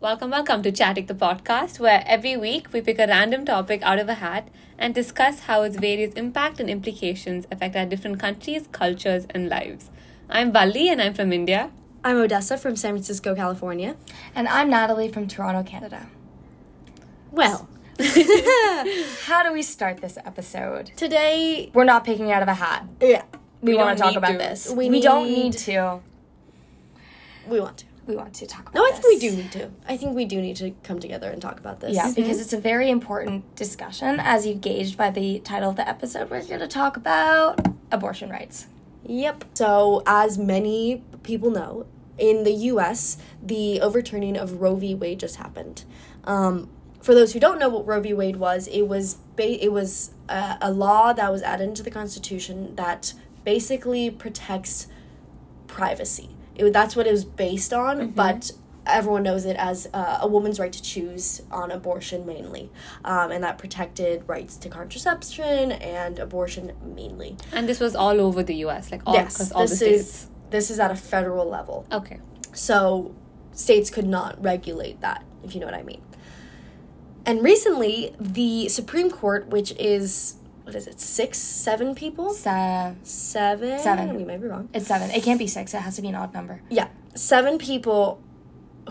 Welcome, welcome to Chatting the podcast, where every week we pick a random topic out of a hat and discuss how its various impact and implications affect our different countries, cultures, and lives. I'm Valli and I'm from India. I'm Odessa from San Francisco, California. And I'm Natalie from Toronto, Canada. Well, How do we start this episode? today, We're not picking out of a hat. yeah, We, We want to talk about to. this. We We, don't need- to. we want to. We want to talk about No, I this. think we do need to. I think we do need to come together and talk about this. Yeah, because it's a very important discussion. As you gauged by the title of the episode, we're here to talk about abortion rights. Yep. So, as many people know, in the U.S., the overturning of Roe v. Wade just happened. Um, for those who don't know what Roe v. Wade was, it was ba- it was uh, a law that was added into the Constitution that basically protects privacy. It, that's what it was based on, but everyone knows it as uh, a woman's right to choose on abortion mainly, um, and that protected rights to contraception and abortion mainly. And this was all over the US, like all, yes, all the this states. is this is at a federal level, Okay. so states could not regulate that, if you know what I mean. And recently, the Supreme Court, which is what is it, six, seven people, seven, Seven. We might be wrong. it's seven. It can't be six. It has to be an odd number. yeah, seven people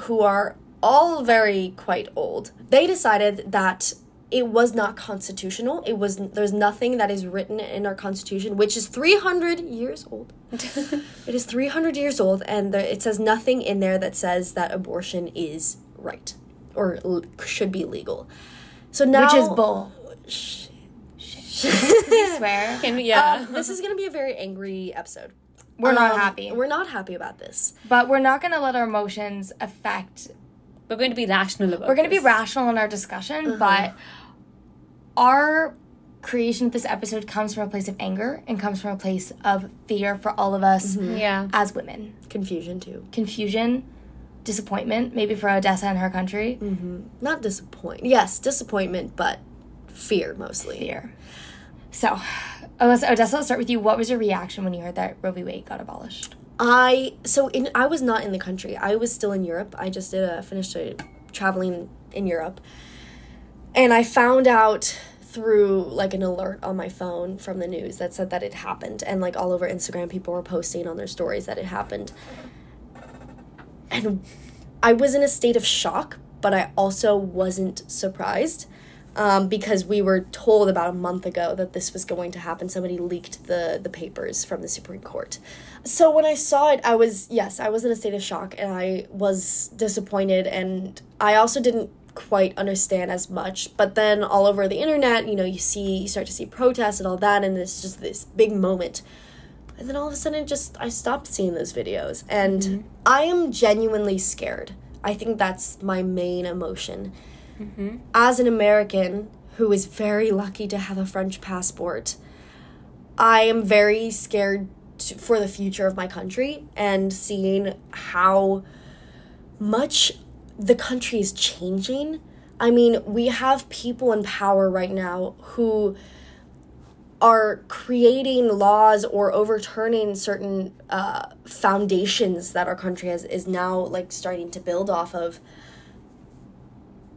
who are all very quite old. They decided that it was not constitutional. It was there's nothing that is written in our constitution, which is 300 years old. it is 300 years old, and there, it says nothing in there that says that abortion is right or l- should be legal. So now, Which is bull. I swear. Can we, yeah. Um, this is gonna be a very angry episode. We're not Um, happy. We're not happy about this. but we're not going to let our emotions affect We're going to be rational about we're going to be rational in our discussion, but our creation of this episode comes from a place of anger and comes from a place of fear for all of us Yeah. as women. Confusion too. Confusion, disappointment, maybe for Odessa and her country, mm-hmm. Not disappoint. Yes, disappointment, but fear mostly. fear. So, Odessa, Odessa, let's start with you. What was your reaction when you heard that Roe v. Wade got abolished? I so in I was not in the country. I was still in Europe. I just did a finished a, traveling in Europe, and I found out through like an alert on my phone from the news that said that it happened, and like all over Instagram, people were posting on their stories that it happened, and I was in a state of shock, but I also wasn't surprised. Um, because we were told about a month ago that this was going to happen. Somebody leaked the the papers from the Supreme Court. So when I saw it, I was yes, I was in a state of shock and I was disappointed and I also didn't quite understand as much. But then all over the internet, you know, you see you start to see protests and all that and it's just this big moment. And then all of a sudden just I stopped seeing those videos and mm-hmm. I am genuinely scared. I think that's my main emotion. Mm-hmm. As an American who is very lucky to have a French passport, I am very scared to, for the future of my country and seeing how much the country is changing. I mean, we have people in power right now who are creating laws or overturning certain uh, foundations that our country has is now like starting to build off of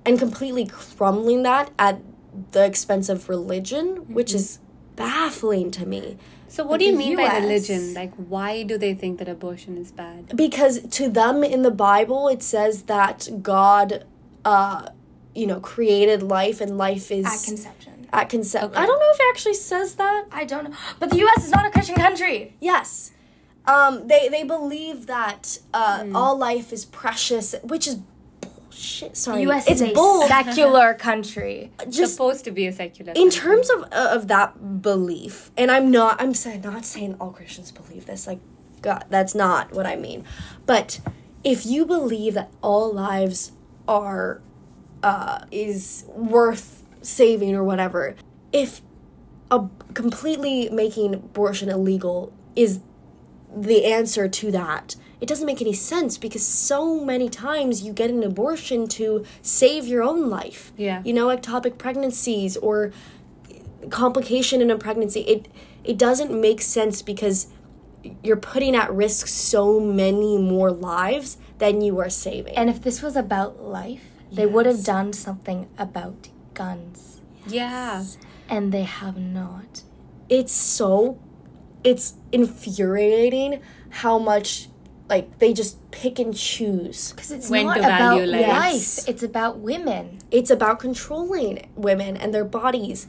and completely crumbling that at the expense of religion which is baffling to me So what do you mean by religion? Like why do they think that abortion is bad? because to them in the bible it says that god uh you know created life and life is At conception. At concept Okay. i don't know if it actually says that I don't know. But the U.S. is not a Christian country. yes um they they believe that uh all life is precious which is bullshit sorry The U.S. it's is a bull secular country. just Supposed to be a secular. in country. terms of uh, of that belief and i'm not i'm saying not saying all christians believe this like god that's not what i mean but if you believe that all lives are uh is worth saving or whatever if a completely making abortion illegal is the answer to that it doesn't make any sense because so many times you get an abortion to save your own life Yeah. you know ectopic pregnancies or complication in a pregnancy it it doesn't make sense because you're putting at risk so many more lives than you are saving. And if this was about life, they would have done something about guns. Yeah. And they have not. it's so it's infuriating how much like they just pick and choose. Because it's When not about value life. life, it's about women. It's about controlling women and their bodies.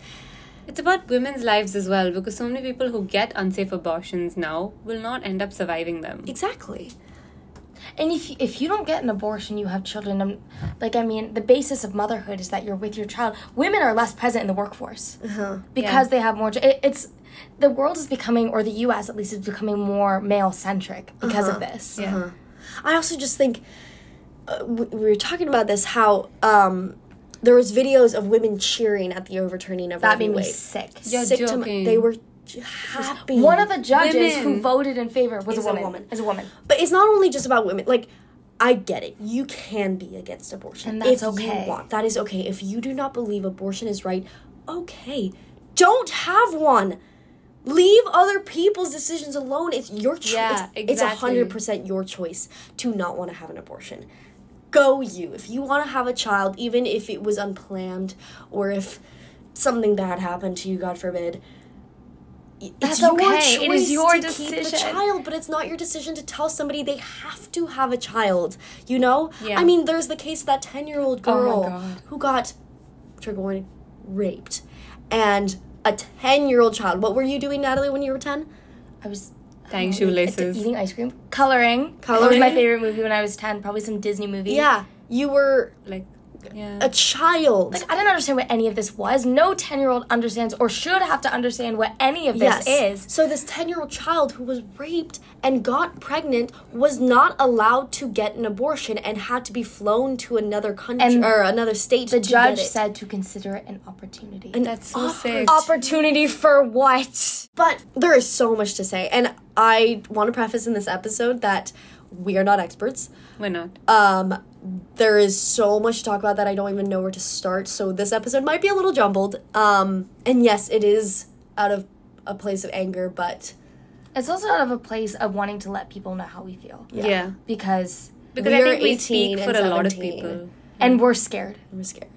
It's about women's lives as well because so many people who get unsafe abortions now will not end up surviving them. Exactly. And if if you don't get an abortion, you have children. Um, like I mean, the basis of motherhood is that you're with your child. Women are less present in the workforce Uh-huh. because they have more. It, it's the world is becoming, or the U.S. at least is becoming more male centric because of this. Yeah. I also just think uh, we, we were talking about this how um there was videos of women cheering at the overturning of That Roe v. made me Wade. sick. You're Sick to my- joking. they were j- happy. One of the judges who voted in favor was a a woman. woman. Is a woman. But it's not only just about women. Like, I get it. You can be against abortion. And that's if okay. You want. That is okay. If you do not believe abortion is right, okay. Don't have one. Leave other people's decisions alone. It's your choice. Yeah, It's a exactly. hundred percent your choice to not want to have an abortion. Go you. If you want to have a child, even if it was unplanned or if something bad happened to you, God forbid. That's it's your okay. It is choice your to keep the child, but it's not your decision to tell somebody they have to have a child. You know? Yeah. I mean, there's the case of that 10 year old Oh girl God. who got trigger warning, raped. And a 10 year old child. What were you doing, Natalie, when you were 10? I was Tying shoelaces. eating ice cream, coloring. Coloring That was my favorite movie when I was ten. Probably some Disney movie. Yeah. You were Like, yeah. a child. Like I didn't understand what any of this was. No ten year old understands or should have to understand what any of this is. So this 10-year-old child who was raped and got pregnant was not allowed to get an abortion and had to be flown to another country And or another state The to judge get it. said to consider it an opportunity. And That's so oppor- sick. opportunity for what? But there is so much to say and I want to preface in this episode that we are not experts. We're not. Um there is so much to talk about that I don't even know where to start. So this episode might be a little jumbled. Um and yes, it is out of a place of anger, but It's also out of a place of wanting to let people know how we feel Yeah. because Because We I are think we 18 speak for and a lot of 17. people. and we're scared. We're scared.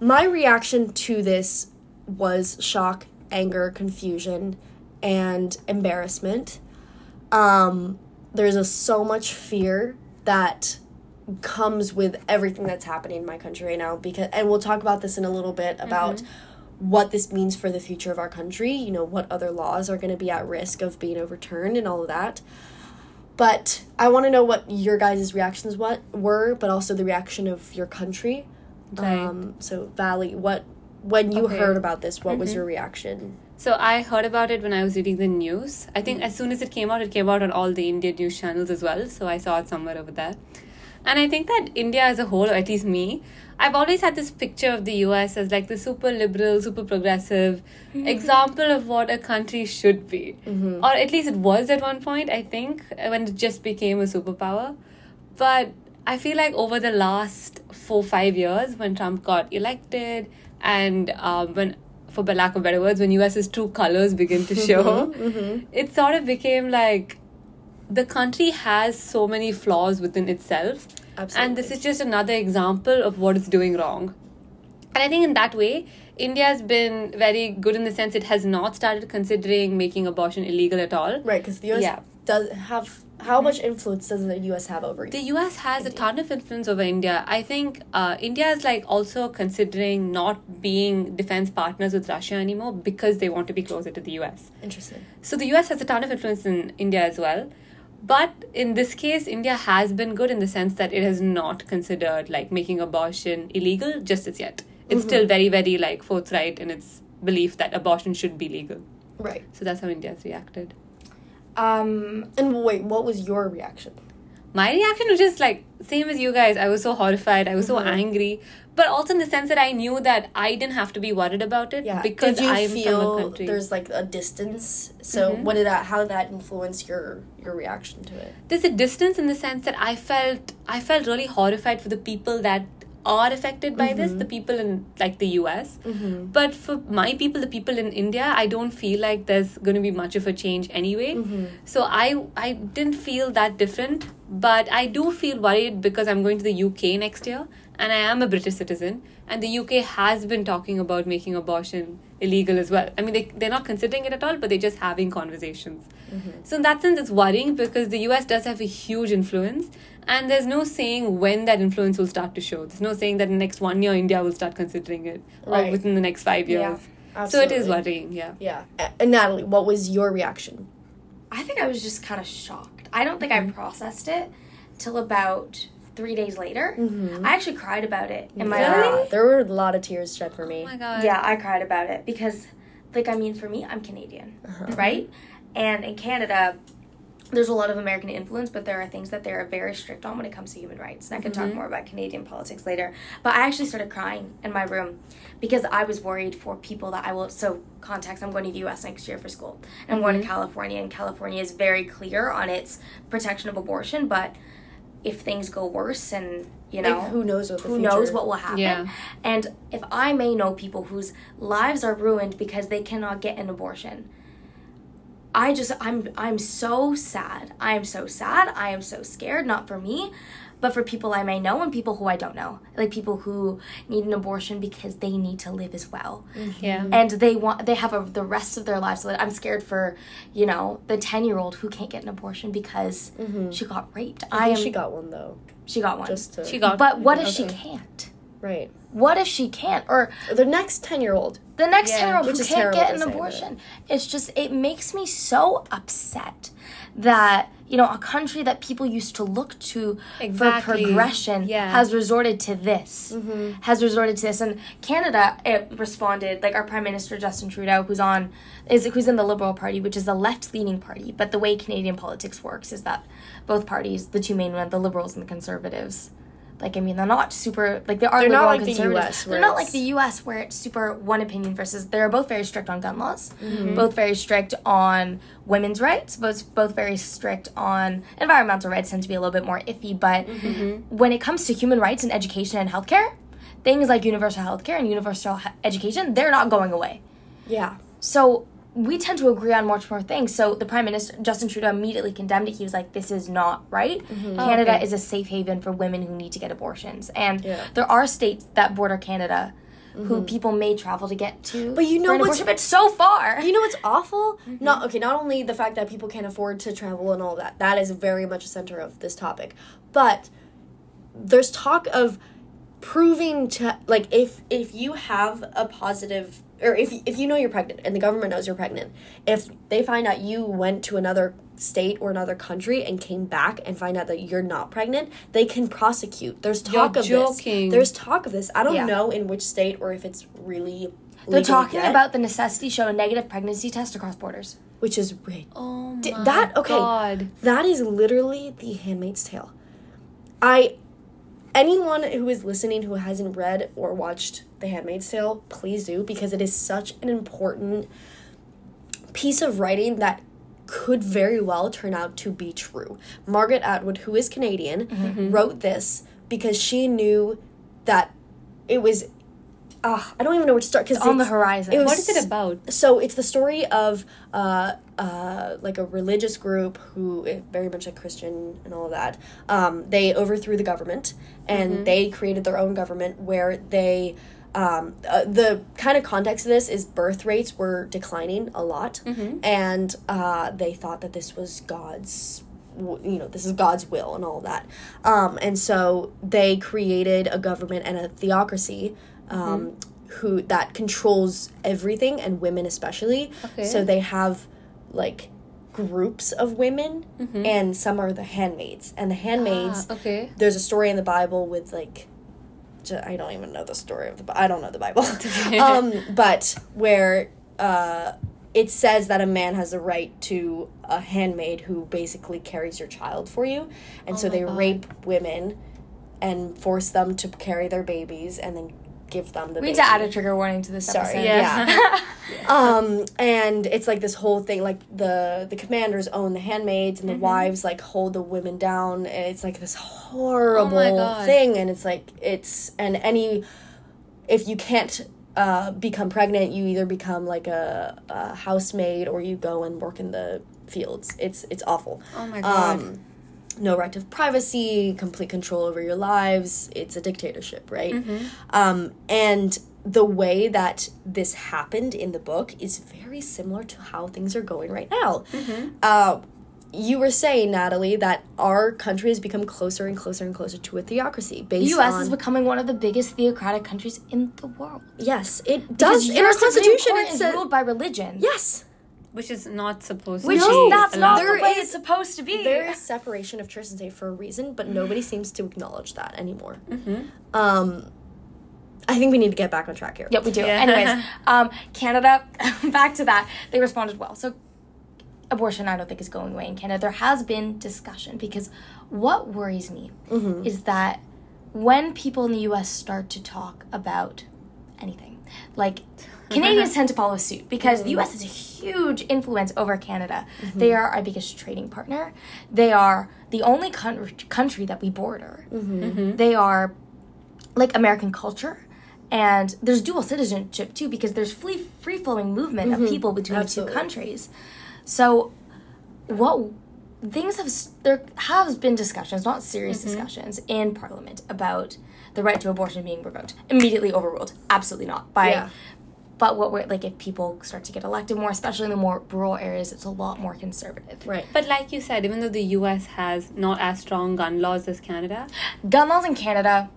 My reaction to this was shock, anger, confusion, and embarrassment. Um, there's a, so much fear that comes with everything that's happening in my country right now because and we'll talk about this in a little bit about mm-hmm. what this means for the future of our country, you know, what other laws are going to be at risk of being overturned and all of that. But I want to know what your guys' reactions what were, but also the reaction of your country. Right. Um, so Valli, what when you Okay. heard about this, what was mm-hmm. your reaction? So I heard about it when I was reading the news. I think mm. as soon as it came out, it came out on all the Indian news channels as well. So I saw it somewhere over there. And I think that India as a whole, or at least me, I've always had this picture of the US as like the super liberal, super progressive mm-hmm. example of what a country should be. Mm-hmm. Or at least it was at one point, I think, when it just became a superpower. But I feel like over the last four, five years, when Trump got elected, and um, when, for lack of better words, when US's true colors begin to show, mm-hmm. it sort of became like the country has so many flaws within itself. And this is just another example of what it's doing wrong. And I think in that way, India has been very good in the sense it has not started considering making abortion illegal at all. Right, because the US Yeah. does have how much influence does the US have over you? The US has a ton of influence over India. I think uh, India is like also considering not being defense partners with Russia anymore because they want to be closer to the US. Interesting. So the US has a ton of influence in India as well. But in this case, India has been good in the sense that it has not considered like making abortion illegal just as yet. It's still very, very like forthright in its belief that abortion should be legal. Right. So that's how India's reacted. Um, And wait, what was your reaction? My reaction was just like same as you guys. I was so horrified. I was so mm-hmm. angry, but also in the sense that I knew that I didn't have to be worried about it Yeah. because did you I'm feel from a country. there's like a distance? So mm-hmm. what did that? How did that influence your your reaction to it? there's a distance in the sense that I felt I felt really horrified for the people that are affected by this, the mm-hmm. people in like the US. Mm-hmm. But for my people, the people in India, I don't feel like there's going to be much of a change anyway. Mm-hmm. So I I didn't feel that different, but I do feel worried because I'm going to the UK next year and I am a British citizen and the UK has been talking about making abortion illegal as well. I mean they they're not considering it at all, but they're just having conversations. So in that sense it's worrying because the US does have a huge influence and there's no saying when that influence will start to show. There's no saying that in the next one year India will start considering it or within the next five Yeah, years. so it is worrying, yeah. Yeah. And Natalie, what was your reaction? I think I was just kind of shocked. I don't think I mm-hmm. processed it till about three days later. Mm-hmm. I actually cried about it in my Really? there were a lot of tears shed for me. Oh my god. Yeah, I cried about it because, like, I mean, for me, I'm Canadian, uh-huh. right? And in Canada, there's a lot of American influence, but there are things that they're very strict on when it comes to human rights. And I can talk mm-hmm. more about Canadian politics later. But I actually started crying in my room because I was worried for people that I will. So, context I'm going to the US next year for school. And I'm going to mm-hmm. California, and California is very clear on its protection of abortion, but if things go worse and you know Like, who knows what who future- knows what will happen Yeah. and if i may know people whose lives are ruined because they cannot get an abortion i just i'm i'm so sad. I am so sad. I am so scared not for me but for people i may know and people who i don't know. Like people who need an abortion because they need to live as well. Mm-hmm. Yeah. and they want they have a, the rest of their lives. To live. i'm scared for you know the 10 year old who can't get an abortion because mm-hmm. she got raped. I i, think am she got one though. she got one. Just to She got but what if she can't? Right. What if she can't or The next ten year old. the next Yeah. 10 year old who Which is can't terrible get an say, but- abortion it's just it makes me so upset that you know a country that people used to look to Exactly. for progression Yeah. has resorted to this Mm-hmm. has resorted to this and canada it responded like our prime minister justin trudeau who's on is who's in the liberal party which is a left-leaning party but the way canadian politics works is that both parties the two main ones the liberals and the conservatives like I mean, they're not super like they are They're not like and the conservative. US They're not like the U.S. where it's super one opinion versus. They're both very strict on gun laws, Mm-hmm. both very strict on women's rights, both both very strict on environmental rights. Tend to be a little bit more iffy, but Mm-hmm. when it comes to human rights and education and healthcare, things like universal healthcare and universal education, they're not going away. Yeah. So we tend to agree on much more things. So the Prime Minister Justin Trudeau immediately condemned it. He was like, "This is not right. Canada okay. is a safe haven for women who need to get abortions." And Yeah. there are states that border Canada who people may travel to get to. But you know what's- but so far. You know what's awful? Mm-hmm. Not okay. Not only the fact that people can't afford to travel and all that. That is very much a center of this topic. But there's talk of proving to like if if you have a positive or if if you know you're pregnant and the government knows you're pregnant, if they find out you went to another state or another country and came back and find out that you're not pregnant, they can prosecute. There's You're talk of joking. this. There's talk of this. I don't Yeah. know in which state or if it's really They're talking yet, about the necessity to show a negative pregnancy test across borders. which is ridiculous. Oh my that- okay. god. That is literally the Handmaid's Tale. I anyone who is listening who hasn't read or watched The Handmaid's Tale, please do because it is such an important piece of writing that could very well turn out to be true. Margaret Atwood, who is Canadian, Mm-hmm. wrote this because she knew that it was uh, I don't even know where to start because On the horizon. It was What is it about? so it's the story of uh, uh, like a religious group who very much like Christian and all of that. Um, they overthrew the government and they created their own government where they. Um, uh, the kind of context of this is birth rates were declining a lot, and uh, they thought that this was God's w- you know this is god's will and all that um, and so they created a government and a theocracy um, who that controls everything and women especially Okay. so they have like groups of women and some are the handmaids and the handmaids Ah, okay. there's a story in the bible with like ju- i don't even know the story of the i don't know the bible um, but where uh, it says that a man has the right to a handmaid who basically carries your child for you and so Oh my they God. rape women and force them to carry their babies and then give them the We need to add a trigger warning to this Sorry, episode. yeah. um and it's like this whole thing like the the commanders own the handmaids and the wives like hold the women down and it's like this horrible God. thing and it's like it's and any if you can't uh, become pregnant you either become like a, a housemaid or you go and work in the fields it's it's awful Oh my god. um, no right of privacy, complete control over your lives. It's a dictatorship, right? Um, and the way that this happened in the book is very similar to how things are going right now. Uh, you were saying, Natalie, that our country has become closer and closer and closer to a theocracy The U.S. on is becoming one of the biggest theocratic countries in the world. yes, it Because does in our constitution. Court It is says ruled by religion. yes. Which is not supposed Which to is be that's not allowed. the way There it's supposed to be. There is separation of church and state for a reason, but nobody seems to acknowledge that anymore. Um, I think we need to get back on track here. Yep, we do. Yeah. Anyways, um, Canada, back to that, they responded well. So, abortion, I don't think is going away in Canada. There has been discussion because what worries me is that when people in the US start to talk about anything, like Canadians uh-huh. tend to follow suit because the mm-hmm. US has a huge influence over Canada. Mm-hmm. They are our biggest trading partner. They are the only coun- country that we border. Mm-hmm. They are like American culture. And there's dual citizenship too because there's free free flowing movement of people between Absolutely. the two countries. So what things have there have been discussions, not serious discussions in parliament about the right to abortion being revoked. Immediately overruled. Absolutely not. By Yeah. But what we're like if people start to get elected more, especially in the more rural areas, it's a lot more conservative. Right. But like you said, even though the US has not as strong gun laws as Canada, Gun laws in Canada,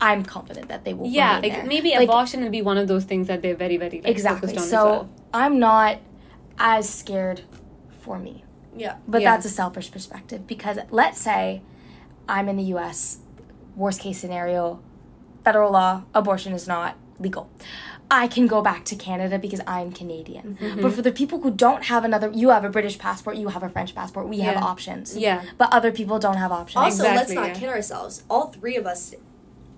I'm confident that they will yeah, remain like, there. maybe Like, abortion will be one of those things that they're very, very like, exactly. focused on So well. I'm not as scared for me. Yeah. But Yeah. that's a selfish perspective because let's say I'm in the US, worst case scenario, federal law, abortion is not legal. I can go back to Canada because I'm Canadian. Mm-hmm. But for the people who don't have another, you have a British passport, you have a French passport, we have options. Yeah. But other people don't have options. Also, let's not yeah. kid ourselves. All three of us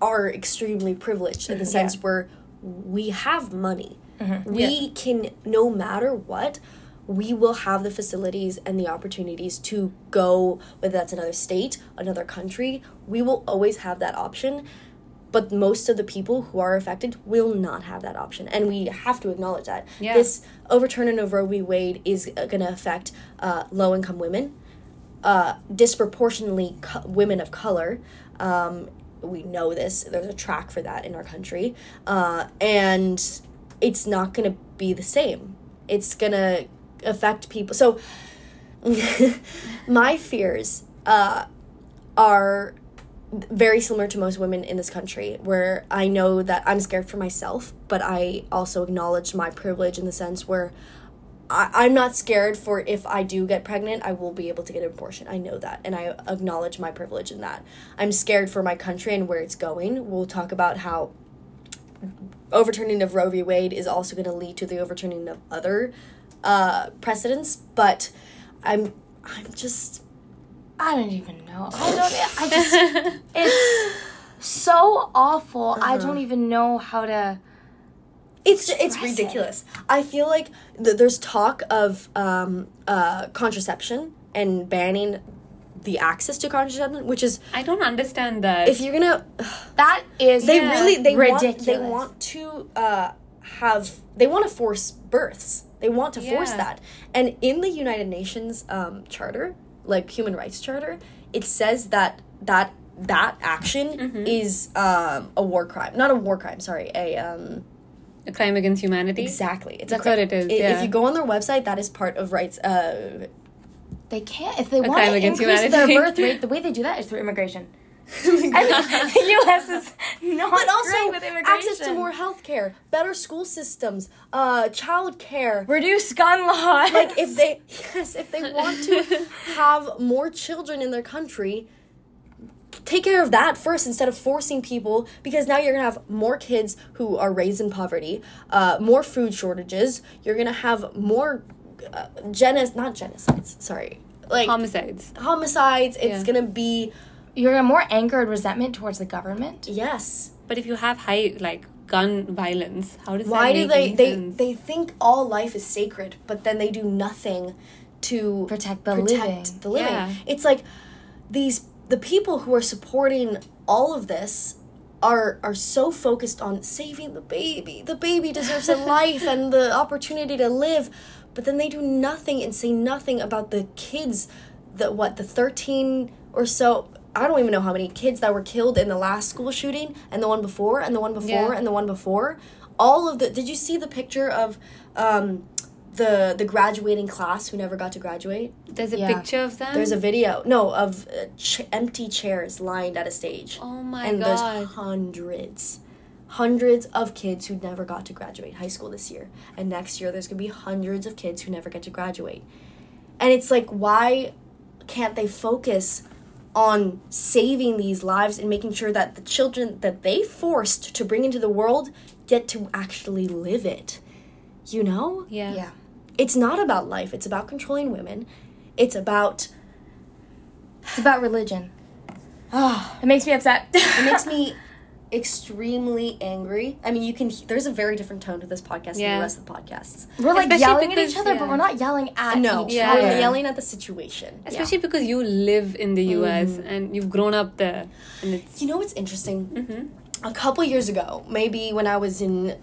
are extremely privileged in the sense where we have money. We can, no matter what, we will have the facilities and the opportunities to go, whether that's another state, another country. We will always have that option. But most of the people who are affected will not have that option. And we have to acknowledge that. Yeah. This overturning of Roe v. Wade is going to affect uh, low income women uh, disproportionately co- women of color. Um, we know this. There's a track for that in our country, uh, and it's not going to be the same. It's going to affect people. So, my fears uh, are very similar to most women in this country, where I know that I'm scared for myself, but I also acknowledge my privilege in the sense where I, I'm not scared for if I do get pregnant, I will be able to get an abortion. I know that, and I acknowledge my privilege in that. I'm scared for my country and where it's going. We'll talk about how overturning of Roe v. Wade is also going to lead to the overturning of other uh, precedents, but I'm I'm just I don't even know. I don't. I just. it's so awful. I don't even know how to. it's it's Express it. ridiculous. I feel like th- there's talk of um, uh, contraception and banning the access to contraception, which is I don't understand that. if you're gonna That is. they Yeah. really they Ridiculous. want they want to uh, have they want to force births they want to force that and in the united nations um, charter like human rights charter it says that that that action Mm-hmm. is um, a war crime not a war crime sorry a um, a crime against humanity. exactly it's That's a what it is, I- if you go on their website that is part of rights uh, They can't. If they want crime to against increase humanity. their birth rate, the way they do that is through immigration. And the U.S. is not but also with immigration. access to more health care better school systems uh, child care reduce gun laws. like if they yes if they want to have more children in their country take care of that first instead of forcing people because now you're gonna have more kids who are raised in poverty uh, more food shortages you're gonna have more uh, genos not genocides sorry like Homicides. homicides it's Yeah. gonna be you're more anger and resentment towards the government. yes But if you have high like gun violence? How does Why that do they they sense? they think all life is sacred, but then they do nothing to Protect the protect living. the living. Yeah. It's like these the people who are supporting all of this are are so focused on saving the baby. The baby deserves a life and the opportunity to live, but then they do nothing and say nothing about the kids the what the 13 or so I don't even know how many kids that were killed in the last school shooting and the one before and the one before Yeah. and the one before. All of the Did you see the picture of um the the graduating class who never got to graduate? There's a Yeah. picture of them. There's a video, no, of uh, ch- empty chairs lined at a stage. Oh my and god. And there's hundreds, hundreds of kids who never got to graduate high school this year. And next year, there's gonna be hundreds of kids who never get to graduate. And it's like, why can't they focus on saving these lives and making sure that the children that they forced to bring into the world get to actually live it? You know? yeah. Yeah. It's not about life, it's about controlling women. It's about It's about religion. Ah, It makes me upset. it makes me extremely angry. I mean, you can. There's a very different tone to this podcast than the rest of the podcasts. We're like Especially yelling at each other, yeah. but we're not yelling at No, each Yeah. we're other. yelling at the situation. Especially because you live in the US and you've grown up there, and it's You know what's interesting? Mhm. A couple years ago, maybe when I was in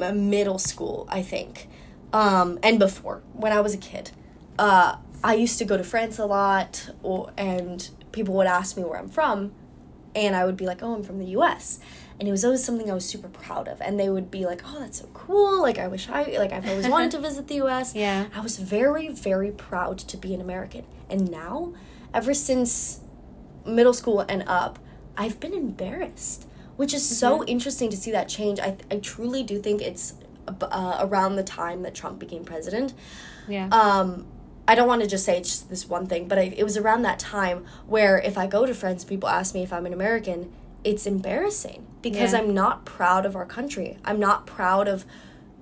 uh, middle school, I think, um, and before when I was a kid, uh, I used to go to France a lot, or, and people would ask me where I'm from, and I would be like, "Oh, I'm from the U.S." And it was always something I was super proud of, and they would be like, "Oh, that's so cool! Like, I wish I like I've always wanted to visit the U.S." Yeah. I was very, very proud to be an American, and now, ever since middle school and up, I've been embarrassed, which is so interesting to see that change. I I truly do think it's uh, around the time that Trump became president yeah. um I don't want to just say it's just this one thing, but I, it was around that time where if I go to France, people ask me if I'm an American, it's embarrassing because Yeah. I'm not proud of our country. I'm not proud of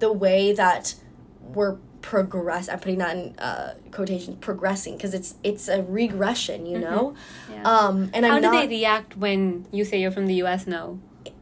the way that we're progress. I'm putting that in uh, quotations, progressing, because it's it's a regression, you know. Yeah. Um, and I'm How do not. they react when you say you're from the US no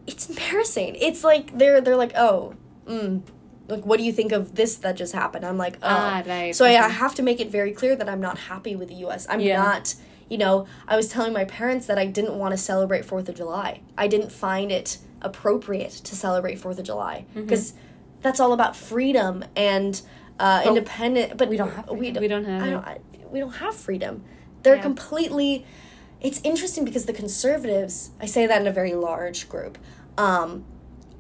it's embarrassing. It's like they're they're like, oh, mm, like what do you think of this that just happened? I'm like, oh. Ah, right, So I, I have to make it very clear that I'm not happy with the U.S. I'm Yeah. not. You know, I was telling my parents that I didn't want to celebrate Fourth of July. I didn't find it appropriate to celebrate Fourth of July Mm-hmm. because that's all about freedom and uh, independent. But we don't have We don't, We don't have I don't, I, we don't have freedom. They're Yeah. completely. It's interesting because the conservatives. I say that in a very large group. Um,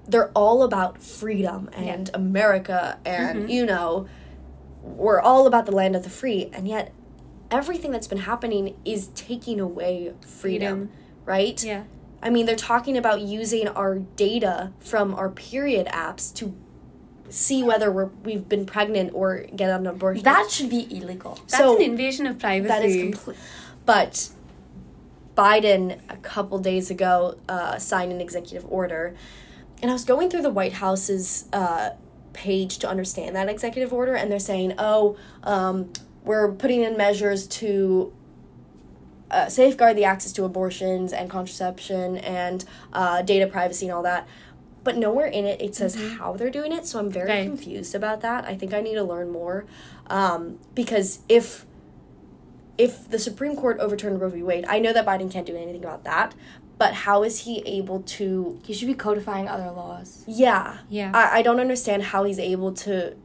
they're all about freedom and America and Mm-hmm. you know we're all about the land of the free and yet everything that's been happening is taking away freedom, Freedom. right? Yeah. I mean they're talking about using our data from our period apps to see whether we're we've been pregnant or get an abortion. That should be illegal. That's So- an invasion of privacy. that is complete. But Biden a couple days ago uh, signed an executive order, and I was going through the White House's uh, page to understand that executive order, and they're saying, "Oh, um, we're putting in measures to." Uh, safeguard the access to abortions and contraception and uh, data privacy and all that but nowhere in it it says how they're doing it so i'm very Right. confused about that i think i need to learn more um, because if if the Supreme Court overturned Roe v. Wade, I know that Biden can't do anything about that, but how is he able to? You should be codifying other laws. Yeah, Yeah. I, I don't understand how he's able to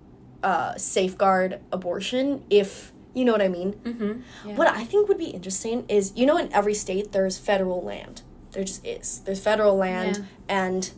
uh, safeguard abortion if you know what I mean. mm-hmm. Yeah. What I think would be interesting is you know in every state there's federal land. There just is. There's federal land, Yeah. and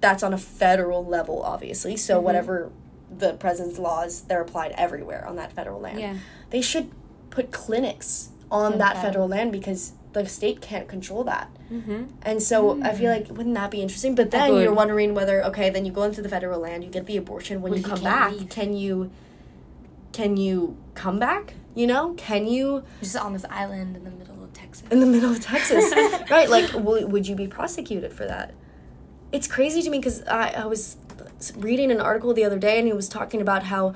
that's on a federal level, obviously. So Mm-hmm. whatever the president's laws, they're applied everywhere on that federal land Yeah. they should put clinics on that that. federal land because the state can't control that. Mm-hmm. And so I feel like wouldn't that be interesting? But then you're wondering whether okay, then you go into the federal land, you get the abortion. When What you you come back, leave? can you can you come back? You know, can you Just on this island in the middle of Texas. in the middle of Texas, right? Like, w- would you be prosecuted for that? It's crazy to me because I, I was reading an article the other day and he was talking about how,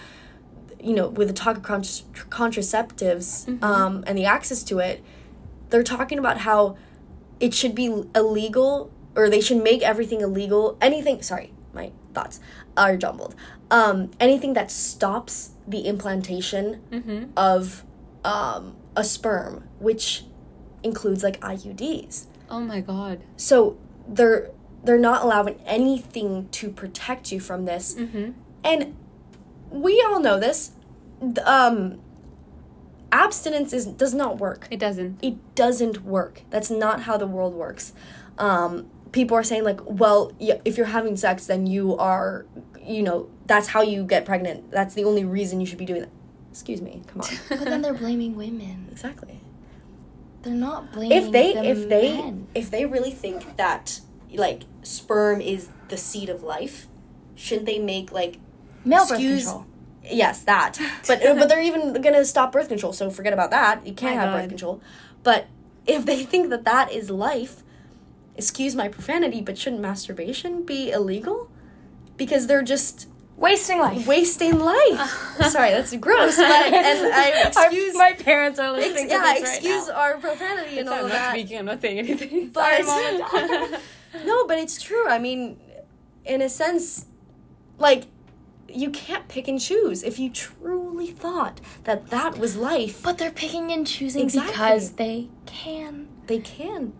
you know, with the talk of contra- contraceptives um, and the access to it, they're talking about how it should be illegal or they should make everything illegal. Anything, sorry, my thoughts are jumbled. Um, anything that stops the implantation Mm-hmm. of um, a sperm, which includes like IUDs. Oh my god. So they're they're not allowing anything to protect you from this. Mm-hmm. And we all know this. Um, abstinence is does not work. It doesn't. It doesn't work. That's not how the world works. Um, people are saying like, well, yeah, if you're having sex, then you are, you know, that's how you get pregnant. That's the only reason you should be doing that. Excuse me. Come on. But then they're blaming women. exactly. They're not blaming if they the if they men. if they really think that like sperm is the seed of life shouldn't they make like male excuse- birth control. Yes that but uh, but they're even gonna stop birth control so forget about that you can't My have God. birth control but if they think that that is life excuse my profanity but shouldn't masturbation be illegal because they're just Wasting life. wasting life sorry that's gross but and i Our- excuse my parents are ex- listening yeah to this right Yeah, excuse now. our profanity and all I'm of not that speaking. I'm not saying anything. but Sorry, no, but it's true. I mean, in a sense, like you can't pick and choose. If you truly thought that that was life, But they're picking and choosing Exactly. because they can. they can,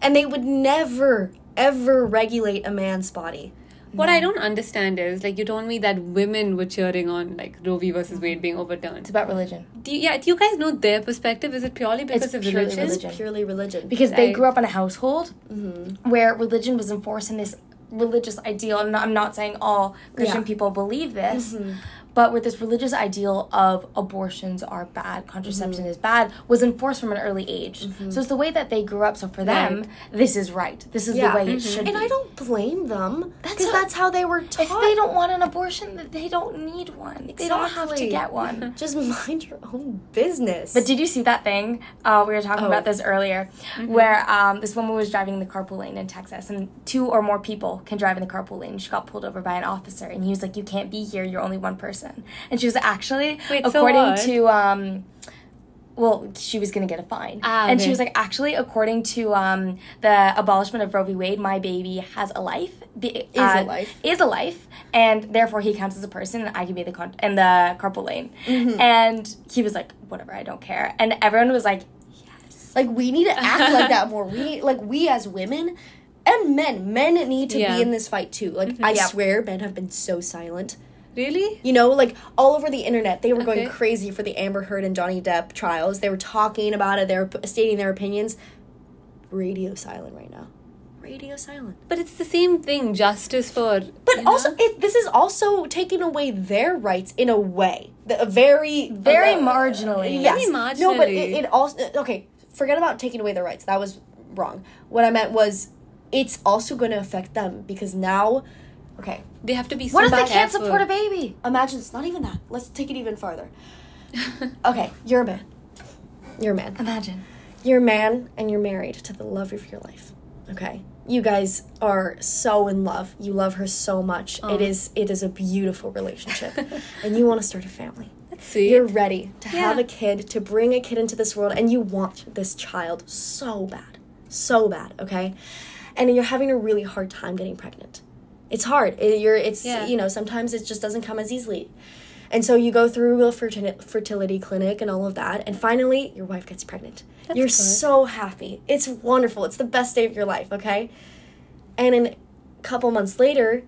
and they would never ever regulate a man's body. What I don't understand is like you told me that women were cheering on like Roe v. versus Wade being overturned. It's about religion. Do you, yeah, do you guys know their perspective? Is it purely because It's of purely religion? religion. It's purely religion. Because they I- grew up in a household Mhm. where religion was enforced in this religious ideal. And I'm not saying all Christian Yeah. people believe this, Mhm. But where this religious ideal of abortions are bad, contraception is bad, was enforced from an early age. So it's the way that they grew up. So for them, Right. this is right. This is Yeah. the way it should be. and be. I don't blame them That's how- that's how they were taught. if they don't want an abortion, they don't need one. They don't have to get one. just mind your own business. But did you see that thing? Uh, we were talking Oh. about this earlier, where um, this woman was driving the carpool lane in Texas, and two or more people can drive in the carpool lane. She got pulled over by an officer, and he was like, "You can't be here. You're only one person." And she was actually, Wait, according what? to um, well, she was gonna get a fine, Ah, and she was like, actually, according to um, the abolishment of Roe v. Wade, my baby has a life. Be, Is a life. Is a life, and therefore he counts as a person, and I can be the con- in the carpool lane. Mm-hmm. And he was like, whatever, I don't care. And everyone was like, yes. Like we need to act like that more. We need, like we as women and men, men need to Yeah. be in this fight too. Like I Yeah. swear, men have been so silent. Really? You know, like all over the internet, they were going crazy for the Amber Heard and Johnny Depp trials. They were talking about it. They were p- stating their opinions. Radio silent right now. Radio silent. But it's the same thing. Justice for. But also, it, this is also taking away their rights in a way. The, a very, Very uh, marginally. Yes. Very No, but it, it also okay. Forget about taking away their rights. That was wrong. What I meant was, it's also going to affect them because now, okay. they have to be. What if they can't support a baby? Imagine it's not even that. Let's take it even farther. Okay, you're a man. You're a man. Imagine. You're a man and you're married to the love of your life. Okay. You guys are so in love. You love her so much. It is it is a beautiful relationship. and you want to start a family. Sweet. You're ready to have a kid, to bring a kid into this world, and you want this child so bad. So bad, okay? And you're having a really hard time getting pregnant. It's hard. It, you're it's Yeah. you know, sometimes it just doesn't come as easily. And so you go through a fertility clinic and all of that, and finally your wife gets pregnant. That's you're good. so happy. It's wonderful. It's the best day of your life, okay? And a couple months later,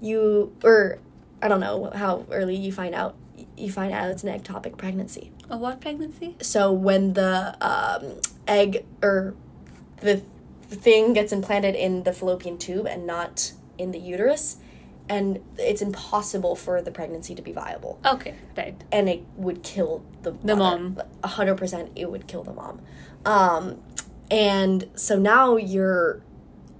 you or I don't know how early you find out you find out it's an ectopic pregnancy. A what pregnancy? So when the um, egg or the, the thing gets implanted in the fallopian tube and not in the uterus, and it's impossible for the pregnancy to be viable, Okay, right. and it would kill the The mom. A hundred percent, it would kill the mom. Um, and so now you're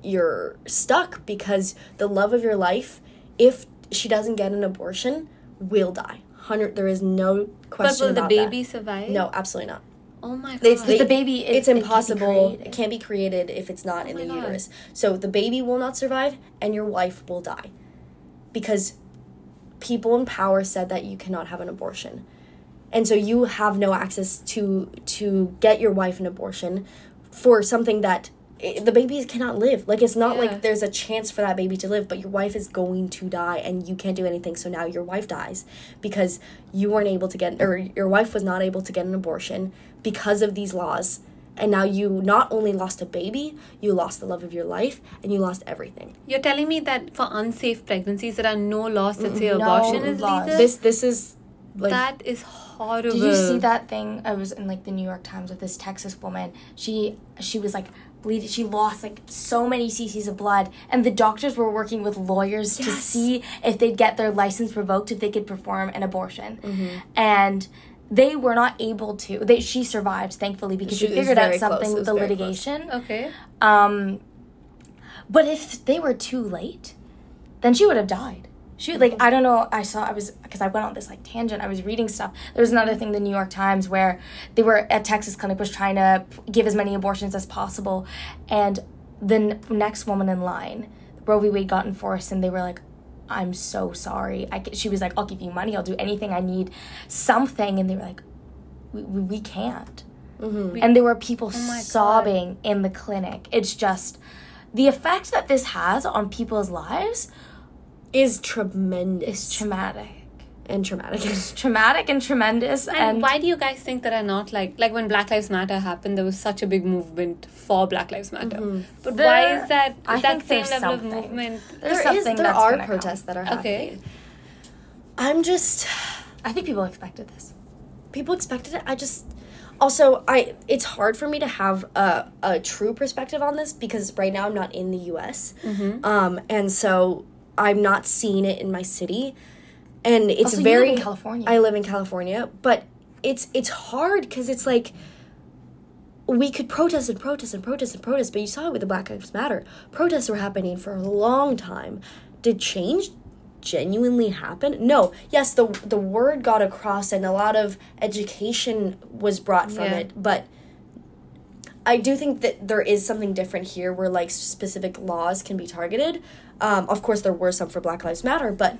you're stuck because the love of your life, if she doesn't get an abortion, will die. Hundred. There is no question. But will the baby that. survive? No, absolutely not. Oh my god. It's But the baby, it- it's it can't be impossible. It created. can't be created if it's not in oh the God. uterus. So the baby will not survive, and your wife will die, because people in power said that you cannot have an abortion, and so you have no access to to get your wife an abortion for something that it, the baby cannot live. Like it's not Yeah. like there's a chance for that baby to live, but your wife is going to die and you can't do anything. So now your wife dies because you weren't able to get or your wife was not able to get an abortion because of these laws. And now you not only lost a baby, you lost the love of your life and you lost everything. You're telling me that for unsafe pregnancies, there are no laws that say mm-hmm. No abortion is laws. legal? This this is like that is horrible. Did you see that thing? I was in like the New York Times with this Texas woman. She she was like bleeding. She lost like so many cc's of blood, and the doctors were working with lawyers to see if they'd get their license revoked if they could perform an abortion, Mm-hmm. and. They were not able to. They, she survived, thankfully, because She she figured out very close. something with the very close. litigation. Okay. Um, but if they were too late, then she would have died. She like mm-hmm. I don't know. I saw I was because I went on this like tangent. I was reading stuff. There was another thing, the New York Times, where they were a Texas clinic was trying to give as many abortions as possible, and the n- next woman in line, Roe v. Wade got enforced, and they were like. I'm so sorry. I, she was like, I'll give you money. I'll do anything I need, something. And they were like, we, we, we can't. Mm-hmm. And there were people Oh my God. sobbing in the clinic. It's just the effect that this has on people's lives is tremendous is traumatic. and traumatic. It's traumatic and tremendous. And, And, why do you guys think there are not like like when Black Lives Matter happened, there was such a big movement for Black Lives Matter. But why is that? Is I that think same level something. of movement? there's There is something there that's are gonna come. protests that are Okay. happening. I'm just I think people expected this. people expected it. I just also I it's hard for me to have a, a true perspective on this because right now I'm not in the U.S. Mm-hmm. Um, and so I'm not seeing it in my city, and it's very live in California. I live in California, but it's it's hard because it's like we could protest and protest and protest and protest, but you saw it with the Black Lives Matter. Protests were happening for a long time. Did change genuinely happen? No. Yes, the the word got across and a lot of education was brought from Yeah. it, but I do think that there is something different here where like specific laws can be targeted. Um, of course, there were some for Black Lives Matter, but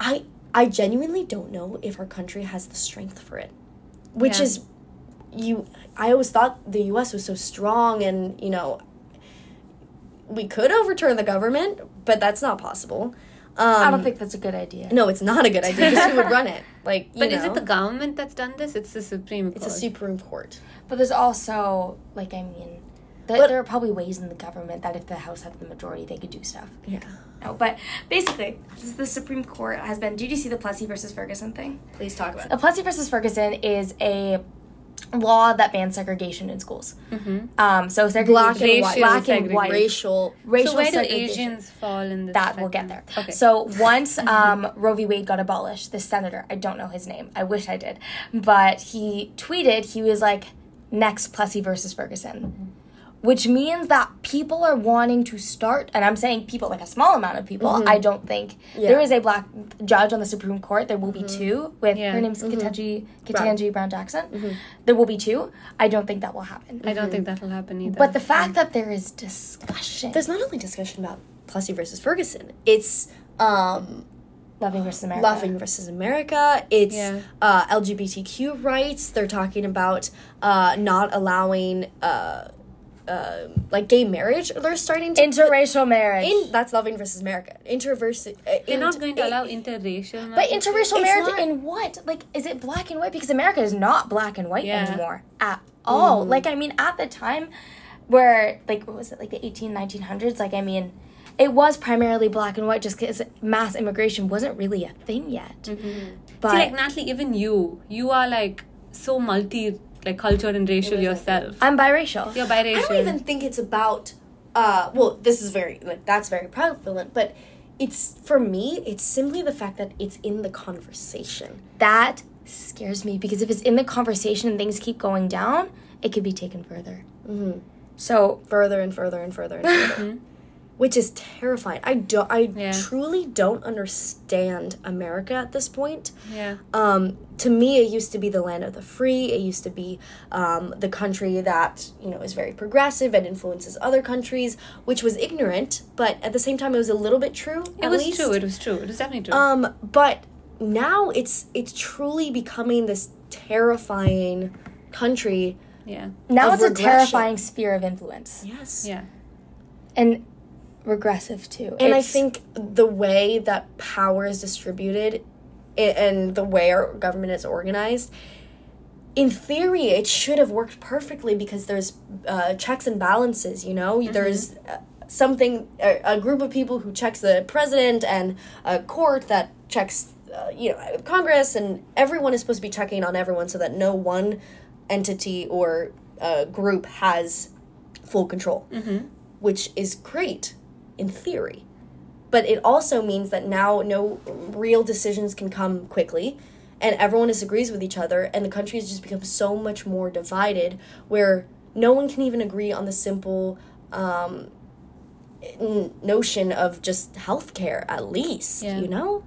I I genuinely don't know if our country has the strength for it, which Yeah. is you. I always thought the U.S. was so strong, and you know we could overturn the government, but that's not possible. Um, I don't think that's a good idea. No, it's not a good idea. Because who would run it? Like, you But is it the government that's done this? It's the Supreme Court. It's a Supreme Court. But there's also, like, I mean, th- But- there are probably ways in the government that if the House had the majority, they could do stuff. Yeah. No, but basically, this is the Supreme Court has been. Did you see the Plessy versus Ferguson thing? Please talk about it. The Plessy versus Ferguson is a law that bans segregation in schools. Mhm. Um, so segregation, Black and Racial white. black and white, Racial. racial so do segregation. Asians fall in this? That we'll get there. Okay. So once um, Roe v. Wade got abolished, the senator, I don't know his name, I wish I did, but he tweeted, he was like, next Plessy versus Ferguson. Which means that people are wanting to start, and I'm saying people, like a small amount of people. I don't think Yeah. there is a black judge on the Supreme Court. There will be two. With Yeah. her name's Ketanji Ketanji Brown Jackson. There will be two. I don't think that will happen. I don't think that'll happen either. But the fact that there is discussion, There's not only discussion about Plessy versus Ferguson. It's um, loving versus America, Laughing versus America. It's Yeah. uh, LGBTQ rights. They're talking about uh, not allowing uh, uh, like gay marriage. They're starting to interracial marriage. in that's Loving versus America. Interverse. Uh, they're not going to it- allow interracial. Marriage. But interracial It's marriage not- in what? Like, is it black and white? Because America is not black and white Yeah. anymore at all. Like, I mean, at the time where, like, what was it, like the 18, 1900s? Like, I mean, it was primarily black and white just because mass immigration wasn't really a thing yet. But See, like Natalie, even you, you are like so multi, like culture and racial yourself. I'm biracial. You're biracial. I don't even think it's about. Uh, well, this is very like that's very prevalent, but it's for me. It's simply the fact that it's in the conversation. That scares me because if it's in the conversation and things keep going down, it could be taken further. Mhm. So, further and further and further and further, which is terrifying. I don't. I Yeah. truly don't understand America at this point. yeah. Um, to me, it used to be the land of the free. It used to be um, the country that you know is very progressive and influences other countries, which was ignorant, but at the same time, it was a little bit true. It at was least. true. It was true. It was definitely true. Um, but now it's it's truly becoming this terrifying country Yeah. Now Of it's a terrifying sphere of influence Yes. Yeah. and regressive too. And I think the way that power is distributed and the way our government is organized, in theory, it should have worked perfectly because there's uh, checks and balances, you know? There's uh, something, a, a group of people who checks the president and a court that checks, uh, you know, Congress, and everyone is supposed to be checking on everyone so that no one entity or uh, group has full control, which is great in theory. But it also means that now no real decisions can come quickly and everyone disagrees with each other and the country has just become so much more divided where no one can even agree on the simple um, n- notion of just healthcare at least, Yeah. you know?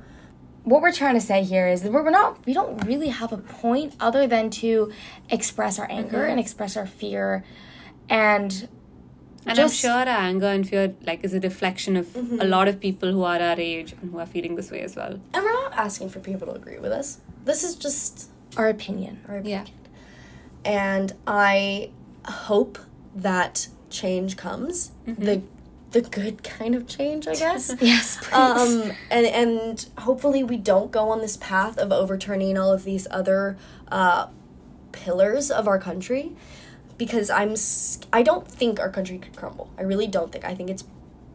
what we're trying to say here is that we're not we don't really have a point other than to express our anger Mm-hmm. and express our fear and And Just- I'm sure our anger and fear like is a reflection of Mm-hmm. a lot of people who are our age and who are feeling this way as well. And we're not asking for people to agree with us. This is just our opinion our Yeah. and I hope that change comes. The the good kind of change, I guess. yes please um and and hopefully we don't go on this path of overturning all of these other uh pillars of our country because I'm I don't think our country could crumble. I really don't think. I think it's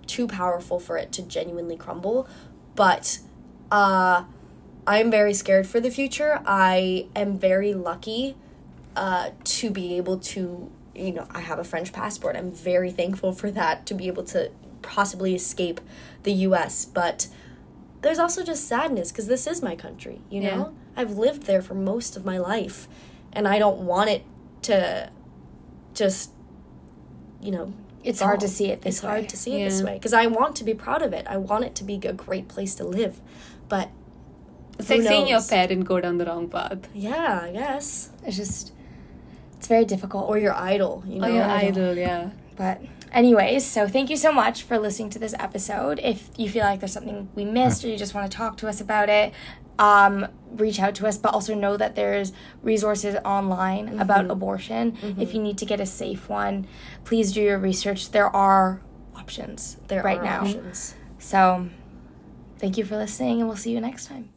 too powerful for it to genuinely crumble, but uh I'm very scared for the future. I am very lucky uh, to be able to, you know, I have a French passport. I'm very thankful for that to be able to possibly escape the US. But there's also just sadness because this is my country, you Yeah. know? I've lived there for most of my life and I don't want it to just, you know, it's hard to see it this it's way hard to see it this way because I want to be proud of it. I want it to be a great place to live. But It's Who like seeing your knows? parent go down the wrong path. yeah, I guess. it's just it's very difficult Or your idol, you know? Or your I idol, yeah. But, anyways, so thank you so much for listening to this episode. If you feel like there's something we missed or you just want to talk to us about it, um, reach out to us. But also know that there's resources online about abortion. If you need to get a safe one, please do your research. There are options There right are now. options. So, thank you for listening, and we'll see you next time.